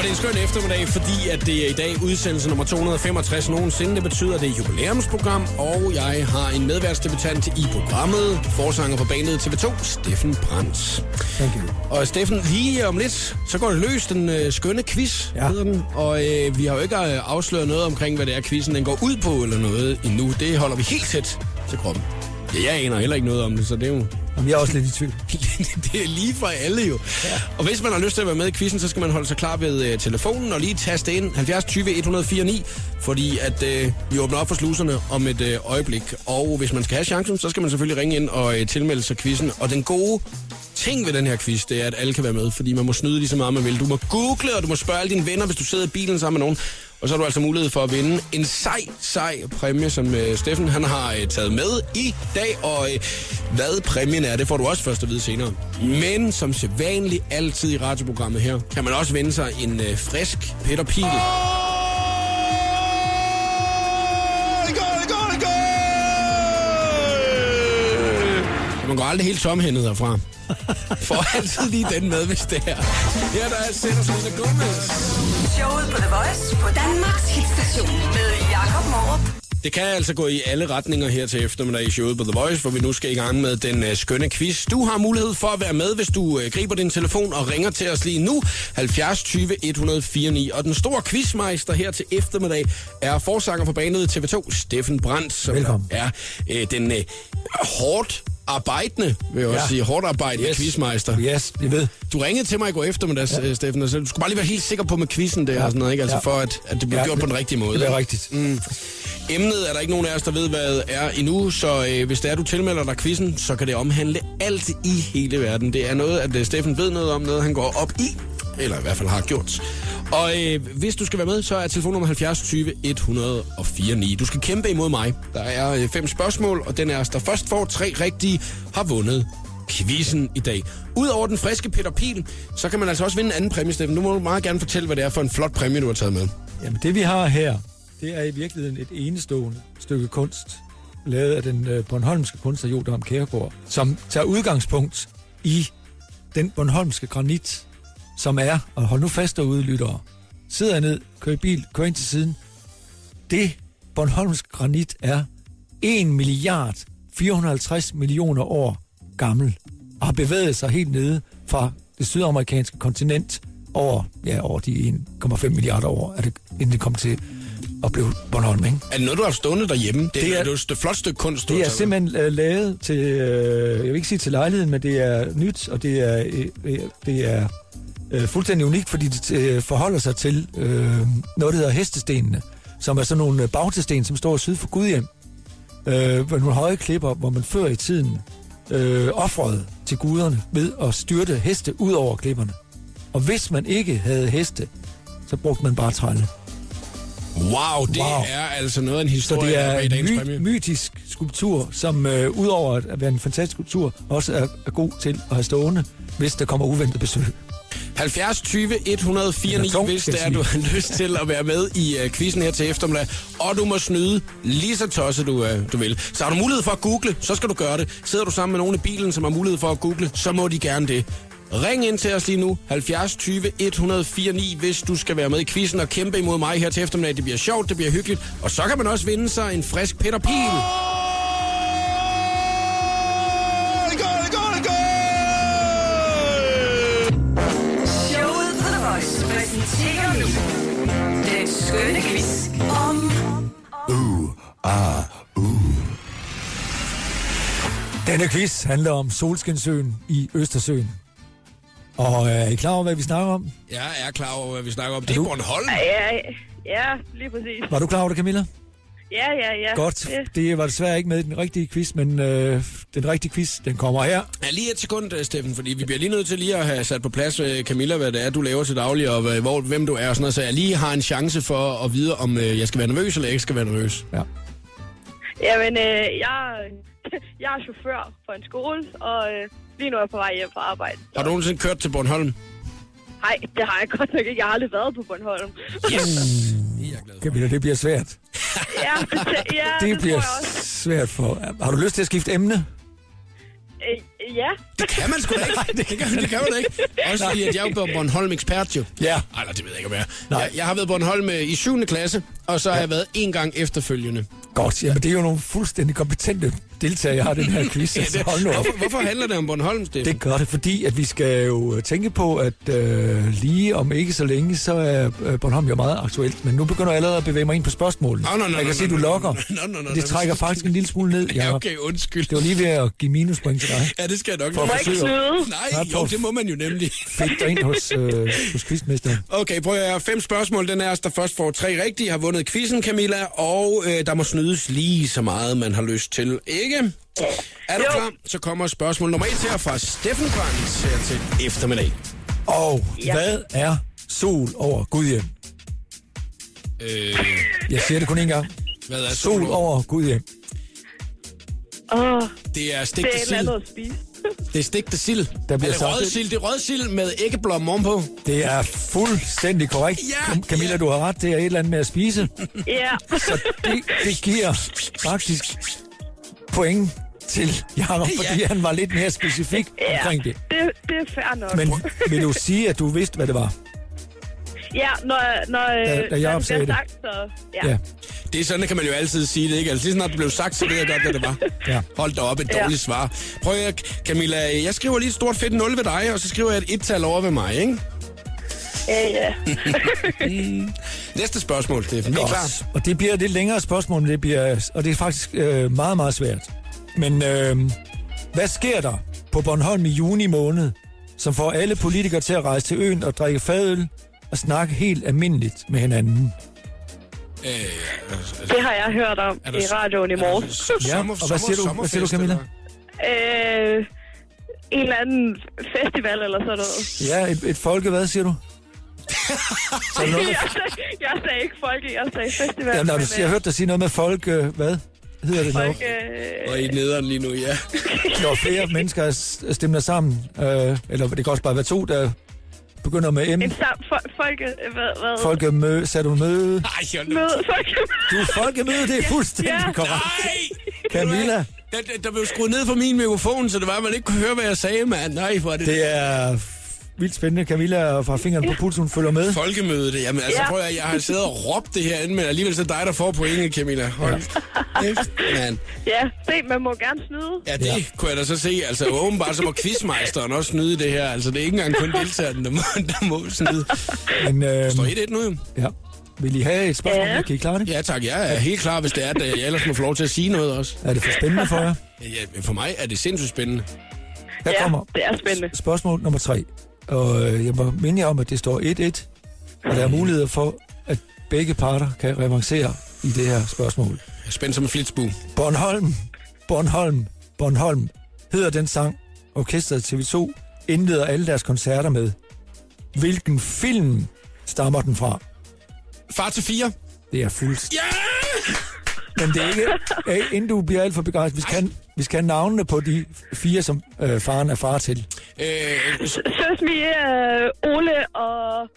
Og det er en skøn eftermiddag, fordi at det er i dag udsendelse nummer 265 nogensinde. Det betyder, at det er jubilæumsprogram, og jeg har en medværtsdebutant i programmet. Forsanger på banet TV2, Steffen Brandt. Thank you. Og Steffen, lige om lidt, så går det løs, den øh, skønne quiz, ja. Ja. hedder den. Og øh, vi har jo ikke øh, afsløret noget omkring, hvad det er, quizzen den går ud på eller noget endnu. Det holder vi helt tæt til kroppen. Ja, jeg aner heller ikke noget om det, så det er jo Jamen, jeg er også lidt i tvivl. det er lige for alle jo. Ja. Og hvis man har lyst til at være med i quizzen, så skal man holde sig klar ved uh, telefonen og lige taste ind 70 20 104 9, fordi at uh, vi åbner op for sluserne om et uh, øjeblik. Og hvis man skal have chancen, så skal man selvfølgelig ringe ind og uh, tilmelde sig quizzen. Og den gode ting ved den her quiz, det er, at alle kan være med, fordi man må snyde lige så meget, man vil. Du må google, og du må spørge alle dine venner, hvis du sidder i bilen sammen med nogen. Og så har du altså mulighed for at vinde en sej, sej præmie, som øh, Steffen han har øh, taget med i dag. Og øh, hvad præmien er, det får du også først at vide senere. Men som sædvanligt altid i radioprogrammet her, kan man også vinde sig en øh, frisk Peter Pil. Man går aldrig helt tomhændet herfra. Får altid lige den med, hvis det er. Her der er Sætter Selena Gomez. Showet på The Voice på Danmarks hitstation med Jakob Morup. Det kan altså gå i alle retninger her til eftermiddag i showet på The Voice, hvor vi nu skal i gang med den uh, skønne quiz. Du har mulighed for at være med, hvis du uh, griber din telefon og ringer til os lige nu. 70 20 104 9. Og den store quizmeister her til eftermiddag er forsanger på banet TV2, Steffen Brandt, som Velkommen. er uh, den uh, hårdt arbejdende, vil jeg også Ja. sige, hårdt arbejdende yes. quizmeister. Yes, vi ved. Du ringede til mig i går eftermiddags, ja. Steffen, og så du skulle bare lige være helt sikker på med quizzen der ja. og sådan noget, ikke? Altså Ja. for, at, at det bliver ja, gjort på den rigtige måde. Det er rigtigt. Mm. Emnet er der ikke nogen af os, der ved, hvad er endnu, så øh, hvis det er, du tilmelder dig quizzen, så kan det omhandle alt i hele verden. Det er noget, at øh, Steffen ved noget om, noget han går op i, eller i hvert fald har gjort. Og øh, hvis du skal være med, så er telefonnummer 70 20 104 9. Du skal kæmpe imod mig. Der er øh, fem spørgsmål, og den er der først får tre rigtige, har vundet quizzen i dag. Udover den friske Peter Pil, så kan man altså også vinde en anden præmie, Steffen. Nu må du meget gerne fortælle, hvad det er for en flot præmie, du har taget med. Jamen, det vi har her, det er i virkeligheden et enestående stykke kunst, lavet af den øh, Bornholmske kunstner Jodam Kærgaard, som tager udgangspunkt i den Bornholmske granit, som er, og hold nu fast derude, lyttere, sidder ned, kører i bil, kører ind til siden. Det Bornholmske granit er 1 milliard 450 millioner år gammel, og har bevæget sig helt nede fra det sydamerikanske kontinent over, ja, over de 1,5 milliarder år, er det, inden det kom til at blive Bornholm, ikke? Er det noget, du har stående derhjemme? Det, Det er- er, det et flot stykke kunst, du Det har er simpelthen øh, lavet til, øh, jeg vil ikke sige til lejligheden, men det er nyt, og det er, øh, det er øh, fuldstændig unikt, fordi det øh, forholder sig til øh, noget, der hedder hestestenene, som er sådan nogle øh, bagtesten, som står syd for Gudhjem. Øh, nogle høje klipper, hvor man før i tiden øh, offrede til guderne ved at styrte heste ud over klipperne. Og hvis man ikke havde heste, så brugte man bare trælle. Wow, det Wow. er altså noget af en Så historie det der er en my- mytisk skulptur, som øh, udover at være en fantastisk skulptur, også er, er god til at have stående, hvis der kommer uventet besøg. 70 20 104 Den 9, er tung, hvis det er, du har lyst til at være med i uh, quizzen her til eftermiddag. Og du må snyde lige så tosset du, uh, du vil. Så har du mulighed for at google, så skal du gøre det. Sidder du sammen med nogen i bilen, som har mulighed for at google, så må de gerne det. Ring ind til os lige nu, 70 20 104 9, hvis du skal være med i quizzen og kæmpe imod mig her til eftermiddag. Det bliver sjovt, det bliver hyggeligt, og så kan man også vinde sig en frisk Peter Pil. Showet præsenterer nu den skønne quiz om Denne quiz handler om Solskinsøen i Østersøen. Og øh, er I klar over, hvad vi snakker om? Jeg er klar over, hvad vi snakker om. Det er du? Bornholm. Ja, ja, lige præcis. Var du klar over det, Camilla? Ja, ja, ja. Godt. Det, Det var desværre ikke med i den rigtige quiz, men øh, den rigtige quiz, den kommer her. Ja, lige et sekund, øh, Steffen, fordi vi bliver lige nødt til lige at have sat på plads, øh, Camilla, hvad det er, du laver til daglig, og hvad- hvor, hvem du er og sådan noget, så jeg lige har en chance for at vide, om øh, jeg skal være nervøs eller ikke skal være nervøs. Ja. jamen, øh, jeg, jeg er chauffør for en skole, og øh, lige nu er jeg på vej hjem fra arbejde. Har du nogensinde kørt til Bornholm? Nej, det har jeg godt nok ikke. Jeg har aldrig været på Bornholm. Yes! Er for. Camilla, det bliver svært. Ja, det, ja, det, Det bliver svært for... Har du lyst til at skifte emne? Øh, ja, Det kan man sgu da ikke. det, kan, det kan man da ikke. Også fordi, at jeg er jo Bornholm ekspert jo. Ja. Ej, nej, det ved jeg ikke, om jeg er. Nej. Jeg, jeg har været Bornholm øh, i 7. klasse, og så har jeg været en gang efterfølgende. Godt, jamen det er jo nogle fuldstændig kompetente deltagere, jeg har den her quiz. Ja, det, hold nu op. hvorfor, hvorfor handler det om Bornholm, Steffen? Det gør det, fordi at vi skal jo tænke på, at øh, lige om ikke så længe, så er øh, Bornholm jo meget aktuelt. Men nu begynder jeg allerede at bevæge mig ind på spørgsmålene. Nå, nå, nå, jeg kan se, nå, du lokker. nå, nå, nå, Det trækker faktisk en lille smule ned. Ja, okay, undskyld. Det var lige ved at give minuspoint til dig. Ja, det skal jeg nok. For at forsøge. Nej, jo, det må man jo nemlig. fedte dig ind hos, øh, hos quizmesteren. Okay, prøv at høre. Fem spørgsmål. Den er os, der først får tre rigtige, har vundet quizzen, Camilla, og øh, der må snydes lige så meget, man har lyst til. Ikke? Er du Jo. klar? Så kommer spørgsmål nummer et her fra Steffen Brandt her til eftermiddag. Og Ja. hvad er sol over Gudhjem? Øh, Jeg siger det kun en gang. hvad er Sol over Gudhjem. Åh, Det er det er stegte et sild. andet at spise. Det er stegte sild. Der bliver er det rødsild? Det er rødsild med æggeblom ovenpå. Det er fuldstændig korrekt. Ja, Cam- Camilla, ja. du har ret. Det er et eller andet med at spise. Ja, Så det, det giver faktisk point til Jacob, fordi Ja. han var lidt mere specifik ja. omkring det. Det, det er fair nok. Men vil du sige, at du vidste, hvad det var? ja, når, når, Da- øh, da Jacob når det sagde det. sagt, så... Ja. Ja. Det er sådan, kan man jo altid sige det, ikke? Altså lige snart det blev sagt, så ved jeg godt, hvad det var. Ja. Hold da op, et Ja. dårligt svar. Prøv at Camilla, jeg skriver lige et stort fedt 0 ved dig, og så skriver jeg et et-tal over ved mig, ikke? Ja, ja. Næste spørgsmål, Steffen. Vi er klar. Og det bliver et lidt længere spørgsmål, men det bliver, og det er faktisk øh, meget, meget svært. Men øh, hvad sker der på Bornholm i juni måned, som får alle politikere til at rejse til øen og drikke fadøl og snakke helt almindeligt med hinanden? Øh, Det har jeg hørt om Er der i radioen i er morges. Ja, og hvad siger du? Hvad siger du, Camilla? Øh, en eller anden festival eller sådan noget. Ja, et, et folke, hvad siger du? Så noget jeg, sagde, jeg sagde ikke folke, jeg sagde festival. ja, når du, jeg har hørt dig sige noget med folk, øh, hvad hedder det? Folk, Og i øh, nederen lige nu, ja. når flere mennesker stemmer sammen, øh, eller det kan også bare være to, der begynder med M. en sam, fol, folke, hvad, hvad? Folkemøde, sagde du møde? Ej, jeg Møde, Du er folkemøde, det er fuldstændig Ja. korrekt. Nej! Camilla, Der, der, der blev skruet ned for min mikrofon, så det var, at man ikke kunne høre, hvad jeg sagde, mand. Nej, hvor er det... det er vildt spændende. Camilla fra fingeren på pulsen følger med. Folkemødet, jamen altså Ja. prøv at, jeg har siddet og råbt det her men alligevel så dig, der får pointet, Camilla. Hold kæft, mand. ja, se, man må gerne snyde. Ja, det ja. kunne jeg da så se. Altså åbenbart så må quizmeisteren også snyde det her. Altså det er ikke engang kun deltagerne, der må, der må snyde. Men øh, Står 1-1 nu? ja. vil I have et spørgsmål? Ja. Kan I klare det? Ja tak, jeg er helt klar, hvis det er, at jeg ellers må få lov til at sige noget også. Er det for spændende for jer? Ja, for mig er det sindssygt spændende. Her Ja, kommer det er spændende. spørgsmål nummer tre. Og øh, jeg må minde jer om, at det står 1-1. Og der er muligheder for, at begge parter kan revancere i det her spørgsmål. Jeg er spændt som en flitsbu. Bornholm, Bornholm, Bornholm hedder den sang, orkestret TV2 indleder alle deres koncerter med. Hvilken film stammer den fra? Far til fire. Det er fuldstændig... Ja! Men det er ikke... Hey, inden du bliver alt for begejstret, vi skal, vi skal have navnene på de fire, som øh, faren er far til. Øh, s- Søs Mie, øh, Ole og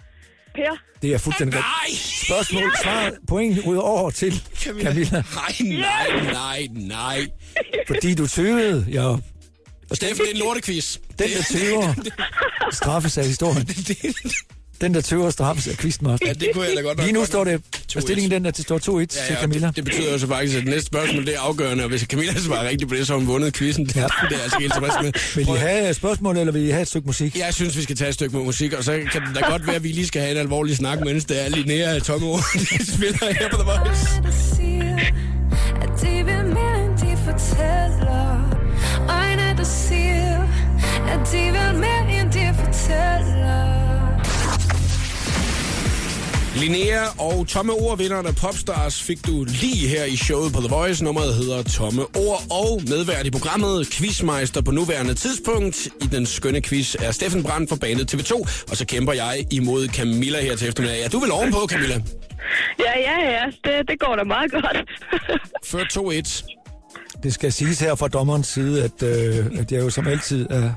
Per. Det er fuldstændig rigtigt. nej! Spørgsmål, svar, point ud over til Camilla. Nej, nej, nej, nej. Fordi du tøvede, ja. Steffen, det er en lortequiz. Den, der tøver, straffes af historien. Den, der tøver, straffes af quizmaster. Ja, det kunne jeg da godt nok Lige nu står det, 2-1. hvad stillingen den der, det står 2-1 Ja, til ja, Camilla. det, det betyder jo så faktisk, at det næste spørgsmål det er afgørende, og hvis Camilla svarer rigtigt på det, så har hun vundet quizzen. Det, Ja. det er jeg altså helt tilfreds med. Vil I at- have et spørgsmål, eller vil I have et stykke musik? Jeg synes, vi skal tage et stykke musik, og så kan det da godt være, at vi lige skal have en alvorlig snak, mens det er Linnea Tomme ord, de spiller her på The Voice. der siger, at de vil mere end de fortæller. Øjne, der siger, at de vil mere end de fortæller. Linnea og Tomme Ord, vinderne af Popstars, fik du lige her i showet på The Voice. Nummeret hedder Tomme Ord, og medvært i programmet, quizmeister på nuværende tidspunkt. I den skønne quiz er Steffen Brandt fra banet TV2, og så kæmper jeg imod Camilla her til eftermiddag. Ja, du vil ovenpå, Camilla. Ja, ja, ja. Det, det går da meget godt. Før 2-1. Det skal siges her fra dommerens side, at, øh, at jeg jo som altid er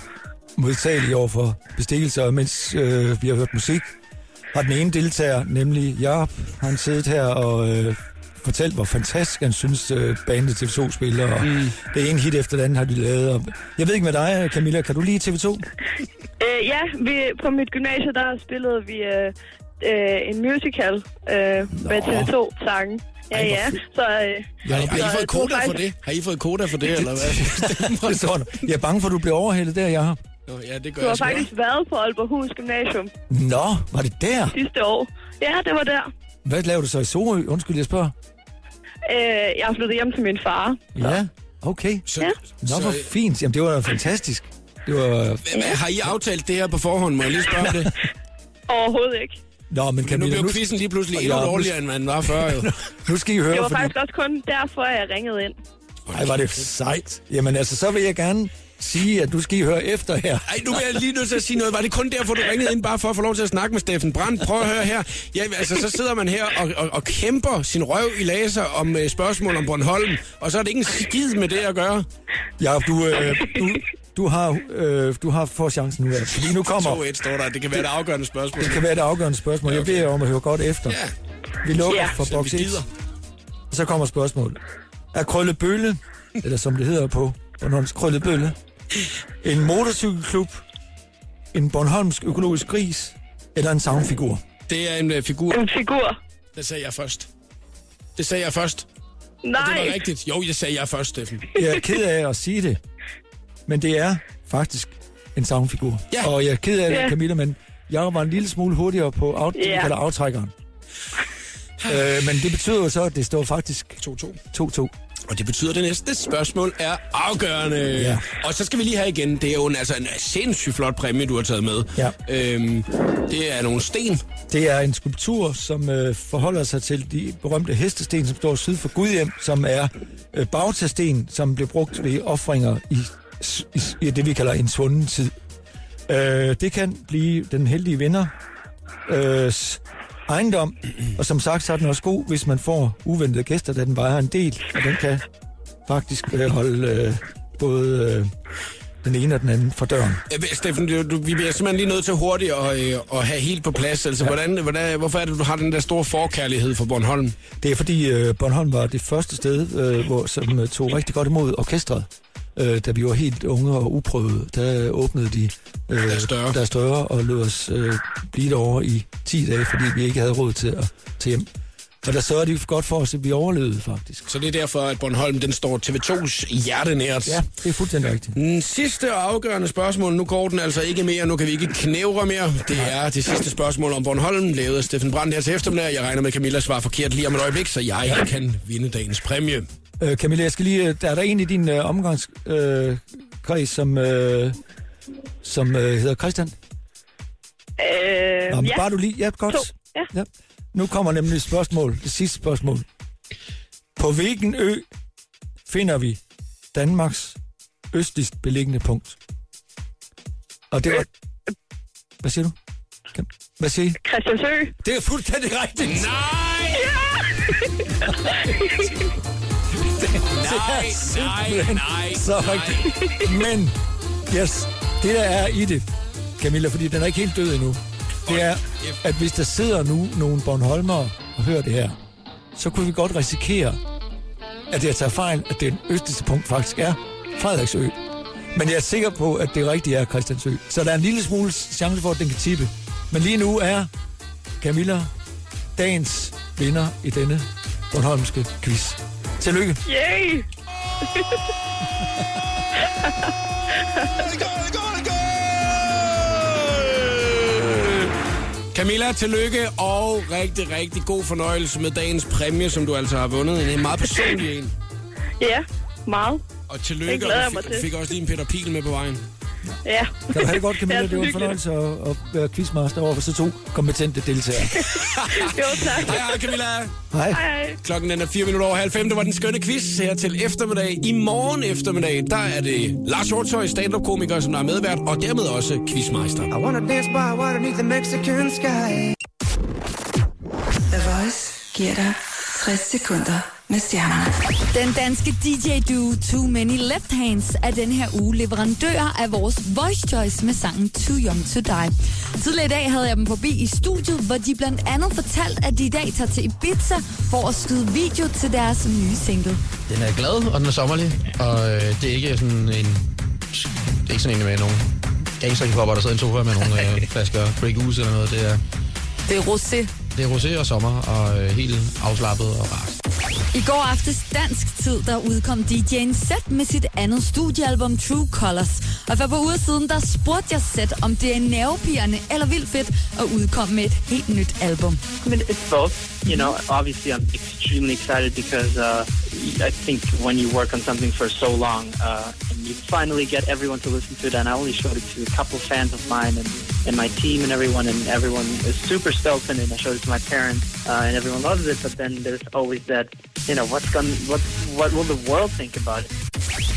modtagelig over for bestikkelser, mens øh, vi har hørt musik. Har den ene deltager, nemlig Jacob, han siddet her og øh, fortalt, hvor fantastisk han synes, øh, bandet TV2 spiller. Og mm. Det ene hit efter det andet har de lavet. Og jeg ved ikke med dig, Camilla, kan du lide TV2? øh, ja, vi, på mit gymnasie, der spillede vi øh, øh, en musical øh, med TV2-sangen. Ja, ja. Så, øh, Har, I- har I så fået jeg koda for det? Har I fået koda for det, eller hvad? Jeg er bange for, at du bliver overhældet der, Jacob. Nå, ja, det gør Du har faktisk været på Aalborghus Gymnasium Nå, var det der? sidste år. Ja, det var der. Hvad laver du så i Sorø? Undskyld, jeg spørger. Øh, jeg har flyttet hjem til min far. Ja, okay. Så, Ja. Nå, hvor fint. Jamen, det var fantastisk. Det var... Har I aftalt det her på forhånd? Må jeg lige spørge det? Overhovedet ikke. Nå, men Nu Camilla, blev nu, quizzen lige pludselig endnu dårligere, end man var før, jo. nu skal I høre, Det var fordi... faktisk også kun derfor, jeg ringede ind. Ej, var det sejt. Jamen altså, så vil jeg gerne sige, at nu skal I høre efter her. Ej, nu er jeg lige nødt til at sige noget. Var det kun derfor, du ringede ind, bare for at få lov til at snakke med Steffen Brandt? Prøv at høre her. Ja, altså, så sidder man her og, og, og kæmper sin røv i laser om uh, spørgsmål om Bornholm, og så er det ikke en skid med det at gøre. Ja, du, øh, du, du har, øh, du har fået chancen nu. Altså. Fordi nu kommer... 2-1 står der. Det kan være et afgørende spørgsmål. Det kan være det afgørende spørgsmål. Jeg beder om at høre godt efter. Ja, Vi lukker Ja. for så boks vi 1. gider. Så kommer spørgsmålet. Er Krøllebølle, eller som det hedder på Bornholms Krøllebølle, en motorcykelklub, en Bornholmsk økologisk gris, eller en savnfigur? Det er en uh, figur. En figur. Det sagde jeg først. Det sagde jeg først. Og Nej. det var rigtigt. Jo, det sagde jeg først, Steffen. Jeg er ked af at sige det, men det er faktisk en savnfigur. Ja. Og jeg er ked af det, Ja. Camilla, men jeg var en lille smule hurtigere på out, det, vi Ja. kalder aftrækkeren. Øh, men det betyder jo så, at det står faktisk 2-2. 2-2. Og det betyder, at det næste spørgsmål er afgørende. Ja. Og så skal vi lige have igen. Det er jo en, altså en sindssygt flot præmie, du har taget med. Ja. Øhm, det er nogle sten. Det er en skulptur, som øh, forholder sig til de berømte hestesten, som står syd for Gudhjem, som er øh, bagtasten, som blev brugt ved offringer i, i, i det, vi kalder en svunden tid. Øh, det kan blive den heldige vinder øh, ejendom, og som sagt, så er den også god, hvis man får uventede gæster, da den vejer en del, og den kan faktisk øh, holde øh, både øh, den ene og den anden for døren. Øh, Steffen, du, du, vi bliver simpelthen lige nødt til hurtigt at, øh, at have helt på plads. Altså, ja. hvordan, hvordan, hvorfor er det, du har den der store forkærlighed for Bornholm? Det er fordi øh, Bornholm var det første sted, øh, hvor, som øh, tog rigtig godt imod orkestret. Øh, da vi var helt unge og uprøvede, der åbnede de øh, Deres døre. deres døre og lod os øh, blive derovre i 10 dage, fordi vi ikke havde råd til at til hjem. Og der sørgede de godt for os, at vi overlevede faktisk. Så det er derfor, at Bornholm den står TV2's hjertenært. Ja, det er fuldstændig rigtigt. Den sidste og afgørende spørgsmål, nu går den altså ikke mere, nu kan vi ikke knævre mere. Det er det sidste spørgsmål om Bornholm, lavet af Steffen Brandt her til eftermiddag. Jeg regner med, at Camilla svarer forkert lige om et øjeblik, så jeg kan vinde dagens præmie. Øh, Camilla, jeg skal lige, øh, der er der en i din øh, omgangskreds, øh, som, øh, som øh, hedder Christian? Øh, Nå, men ja. bare du lige, ja, godt. To, ja. ja. Nu kommer nemlig et spørgsmål, det sidste spørgsmål. På hvilken ø finder vi Danmarks østligst beliggende punkt? Og det var... Hvad siger du? Hvad siger I? Christiansø. Det er fuldstændig rigtigt. Nej! nej, nej, nej, Så rigtigt. Men, yes, det der er i det, Camilla, fordi den er ikke helt død endnu, det er, at hvis der sidder nu nogle Bornholmere og hører det her, så kunne vi godt risikere, at jeg tager fejl, at det østligste punkt faktisk er Frederiksø. Men jeg er sikker på, at det rigtige er Christiansø. Så der er en lille smule chance for, at den kan tippe. Men lige nu er Camilla dagens vinder i denne Bornholmske quiz. Tillykke. Yay! Camilla, tillykke og rigtig, rigtig god fornøjelse med dagens præmie, som du altså har vundet. En meget personlig en. Ja, meget. Og tillykke, og jeg du fik, til. fik også lige en Peter Pil med på vejen. Ja. Kan du have det godt, Camilla? Det Det var en så fornøjelse at, at være quizmaster over for så to kompetente deltagere. Jo, tak. Hej, hej Camilla. Hej. Hej. Klokken den er 4 minutter over halv fem. Det var den skønne quiz her til eftermiddag. I morgen eftermiddag, der er det Lars Hjortøj, stand-up-komiker, som der er medvært, og dermed også quizmeister. I wanna dance by water the Mexican sky. The Voice giver dig 60 sekunder med stjernerne. Den danske DJ-duo Too Many Left Hands er den her uge leverandør af vores Voice Choice med sangen Too Young To Die. Tidligere i dag havde jeg dem forbi i studiet, hvor de blandt andet fortalte, at de i dag tager til Ibiza for at skyde video til deres nye single. Den er glad, og den er sommerlig, og øh, det er ikke sådan en... Det er ikke sådan en med nogle gangsterhiphopper, der sidder i en sofa med nogle øh, flasker Goose eller noget. Det er, Det er rosé. Det er rosé og sommer, og øh, helt afslappet og rart. I går aftes dansk tid, der udkom DJ'en Set med sit andet studiealbum True Colors. Og for et par uger siden, der spurgte jeg Set, om det er nervepirrende eller vildt fedt at udkomme med et helt nyt album. I mean, it's both. You know, obviously, I'm extremely excited because uh, I think when you work on something for so long uh, and you finally get everyone to listen to it, and I only showed it to a couple fans of mine and, and my team and everyone, and everyone is super stoked. And I showed it to my parents, uh, and everyone loves it. But then there's always that, you know, what's going, what, what will the world think about it?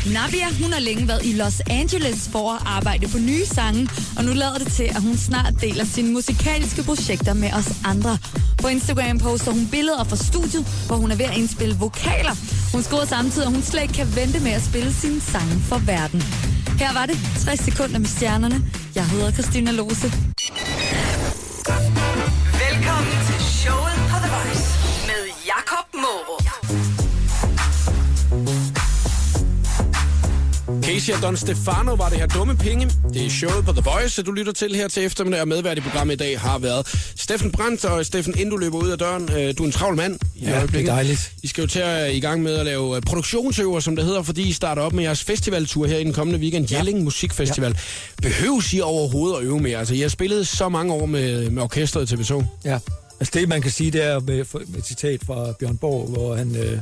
Nabia, hun har længe været i Los Angeles for at arbejde på nye sange, og nu lader det til, at hun snart deler sine musikalske projekter med os andre. På Instagram poster hun billeder fra studiet, hvor hun er ved at indspille vokaler. Hun skriver samtidig, at hun slet ikke kan vente med at spille sine sange for verden. Her var det 60 sekunder med stjernerne. Jeg hedder Christina Lose. Casey og Don Stefano var det her dumme penge. Det er showet på The Voice, du lytter til her til eftermiddag. Og medvært i programmet i dag har været Steffen Brandt. Og Steffen, inden du løber ud af døren, øh, du er en travl mand. i Ja, det er dejligt. I skal jo til at i gang med at lave øh, produktionsøver, som det hedder, fordi I starter op med jeres festivaltur her i den kommende weekend. Ja. Jelling Musikfestival. Ja. Behøves I overhovedet at øve mere? Altså, I har spillet så mange år med, med orkestret til TV2. Ja. Altså det, man kan sige, det er med, med et citat fra Bjørn Borg, hvor han øh,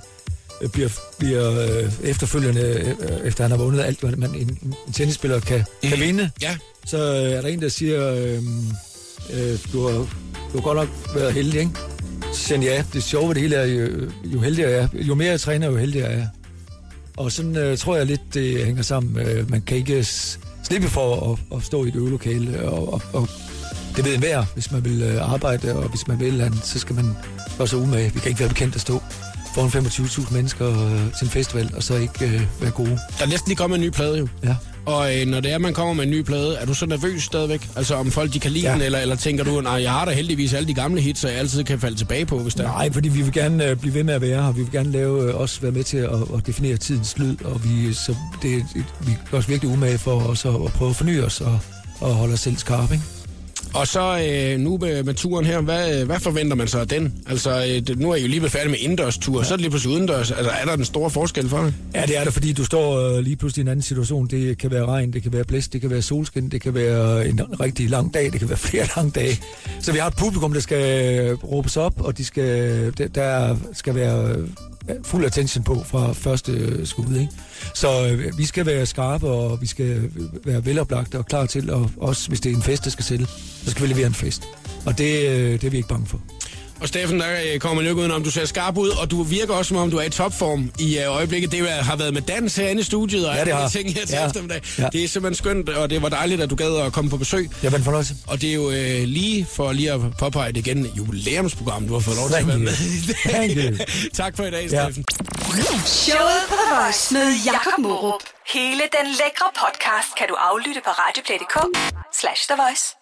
bliver, bliver øh, efterfølgende, øh, efter han har vundet alt, hvad man, en, en tennisspiller kan, kan vinde, Ja. så øh, er der en, der siger, øh, øh, du, har, du har godt nok været heldig, ikke? Så siger han, ja, det sjove ved det hele er, jo, jo heldigere jeg er, jo mere jeg træner, jo heldigere jeg er. Og sådan øh, tror jeg lidt, det hænger sammen. Øh, man kan ikke slippe for at, at stå i et øvelokale, og, og, og det ved enhver, hvis man vil øh, arbejde, og hvis man vil, så skal man sig umage. Vi kan ikke være bekendt at stå foran 25.000 mennesker øh, til en festival, og så ikke øh, være gode. Der er næsten lige kommet en ny plade jo. Ja. Og øh, når det er, man kommer med en ny plade, er du så nervøs stadigvæk? Altså om folk de kan lide ja. Den, eller, eller tænker du, nej, jeg har da heldigvis alle de gamle hits, så jeg altid kan falde tilbage på, hvis der er. Nej, fordi vi vil gerne øh, blive ved med at være her. Vi vil gerne lave, øh, også være med til at, at definere tidens lyd, og vi, så det, vi gør os virkelig umage for også at, at prøve at forny os og, og holde os selv skarpe. Ikke? Og så øh, nu med, med turen her, hvad, hvad forventer man så af den? Altså, øh, nu er I jo lige blevet færdige med indendørs-tur, ja. så er det lige pludselig udendørs. Altså, er der den store forskel for dig? Ja, det er det, fordi du står øh, lige pludselig i en anden situation. Det kan være regn, det kan være blæst, det kan være solskin, det kan være en rigtig lang dag, det kan være flere lange dage. Så vi har et publikum, der skal råbes op, og de skal, der- skal være Øh, fuld attention på fra første øh, skud. Ikke? Så øh, vi skal være skarpe, og vi skal øh, være veloplagte og klar til, og også hvis det er en fest, der skal sælge, så skal vi levere en fest. Og det, øh, det er vi ikke bange for. Og Steffen, der øh, kommer man jo ikke udenom, du ser skarp ud, og du virker også, som om du er i topform i øh, øjeblikket. Det har været med dans herinde i studiet, og Ja, det alle de har. ting her til Ja. eftermiddag. Ja. Det er simpelthen skønt, og det var dejligt, at du gad at komme på besøg. Det var en fornøjelse. Og det er jo øh, lige for lige at påpege det igen, jubilæumsprogram, du har fået lov til at være med. Thank you. tak for i dag, Ja. Steffen. Showet på The Voice med Jakob Morup. Hele den lækre podcast kan du aflytte på radioplay.dk slash The Voice.